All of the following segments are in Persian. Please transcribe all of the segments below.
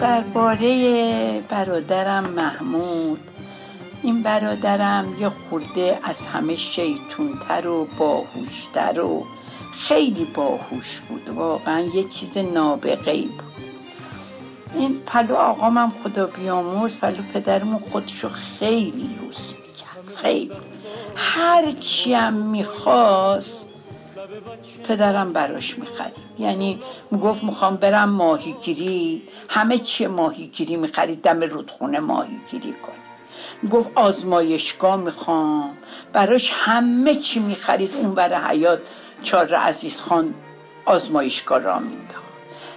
درباره برادرم محمود. این برادرم یه خورده از همه شیطونتر و باهوشتر و خیلی باهوش بود. واقعا یه چیز نابغه بود. این پلو آقامم خدا بیامرز پلو پدرمون خودشو خیلی روز می‌کرد خیلی. هر چیم می‌خواست پدرم براش می‌خرید یعنی می‌گفت می‌خوام برم ماهیگیری. همه چی ماهیگیری می‌خرید دم رودخونه ماهیگیری کنی. گفت آزمایشگاه می‌خوام. براش همه چی می‌خرید اون بر حیات چار عزیز خان آزمایشگاه را می‌داد.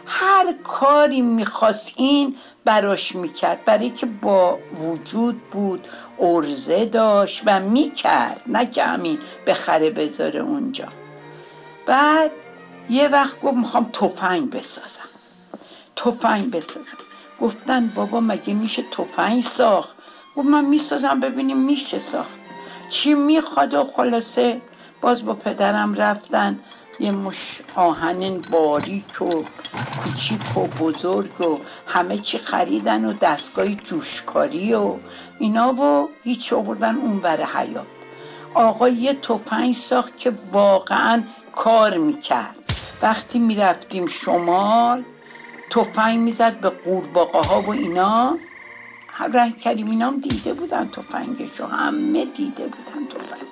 هر کاری می‌خواست این براش می‌کرد. برای که با وجود بود ارزه داشت و می‌کرد. نه که همین بخره بذاره اونجا. بعد یه وقت گفت می‌خوام تفنگ بسازم. تفنگ بسازم. گفتن بابا مگه میشه تفنگ ساخت؟ گفت من می‌سازم ببینیم میشه ساخت. چی می‌خواد و خلاصه؟ باز با پدرم رفتن. یه مش آهن باریک و کوچیک و بزرگ و همه چی خریدن و دستگاه جوشکاری و اینا و هیچ آوردن اون ور حیات آقا یه تفنگ ساخت که واقعا کار می‌کرد. وقتی می‌رفتیم شمال تفنگ می‌زد به قورباغه ها و اینا. رنگ کریم اینا دیده بودن تفنگشو همه دیده بودن تفنگ.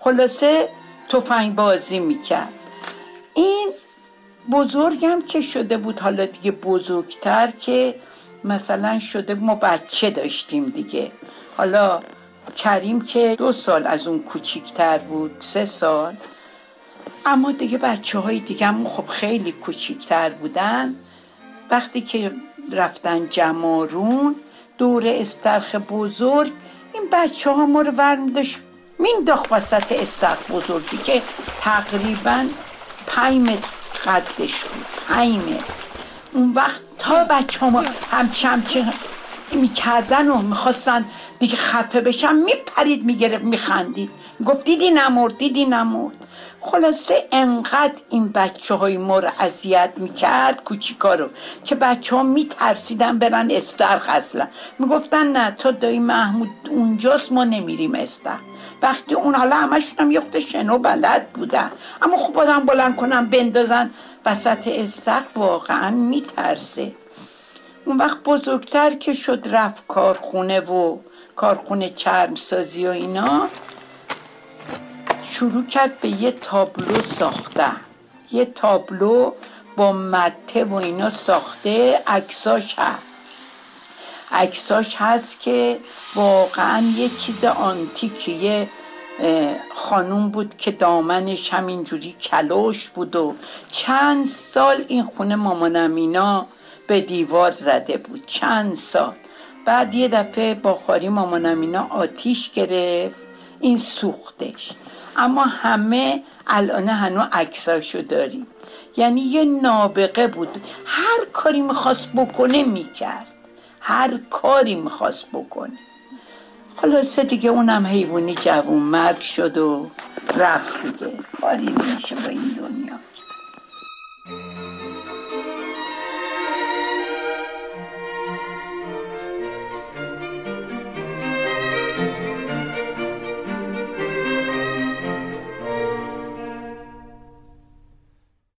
خلاصه تفنگ بازی می‌کرد. این بزرگم که شده بود حالا دیگه بزرگتر که مثلا شده ما بچه داشتیم دیگه. حالا کریم که دو سال از اون کوچیکتر بود سه سال. اما دیگه بچه های دیگه خب خیلی کوچیکتر بودن. وقتی که رفتن جمارون دور استرخ بزرگ این بچه ها ما رو ورمیداشت مینداخت وسط استرخ بزرگی که تقریبا پنج متر قدش بود پنج اون وقت تا بچه ها ما همچه همچه می‌کردن و می‌خواستن دیگه خفه بشن میپرید می‌گرفت میخندید. گفت دیدی نمرد دیدی نمرد. خلاصه انقدر این بچه های ما رو اذیت می‌کرد کوچیکا رو که بچه ها میترسیدن برن استرخ اصلا می‌گفتن نه تا دایی محمود اونجاست ما نمیریم استرخ وقتی اون حالا همشون هم یخت شنو بلد بودن. اما خب آدم بلند کنم بندازن. وسط استرخ واقعا میترسه. اون وقت بزرگتر که شد رفت کارخونه و کارخونه چرمسازی و اینا. شروع کرد به یه تابلو ساختن یه تابلو با مته و اینا ساخته عکساش هست. عکساش هست که واقعا یه چیز آنتیکی یه خانوم بود که دامنش همینجوری کلوش بود و چند سال این خونه مامانم اینا به دیوار زده بود. چند سال. بعد یه دفعه با خاری مامانم اینا آتیش گرفت. این سوختش. اما همه الان هنو عکساشو داریم. یعنی یه نابغه بود. هر کاری می‌خواست بکنه می‌کرد. هر کاری می‌خواست بکنه. خلاصه دیگه اونم حیوانی جوون مرگ شد و رفت دیگه. کاری نمیشه با این دنیا.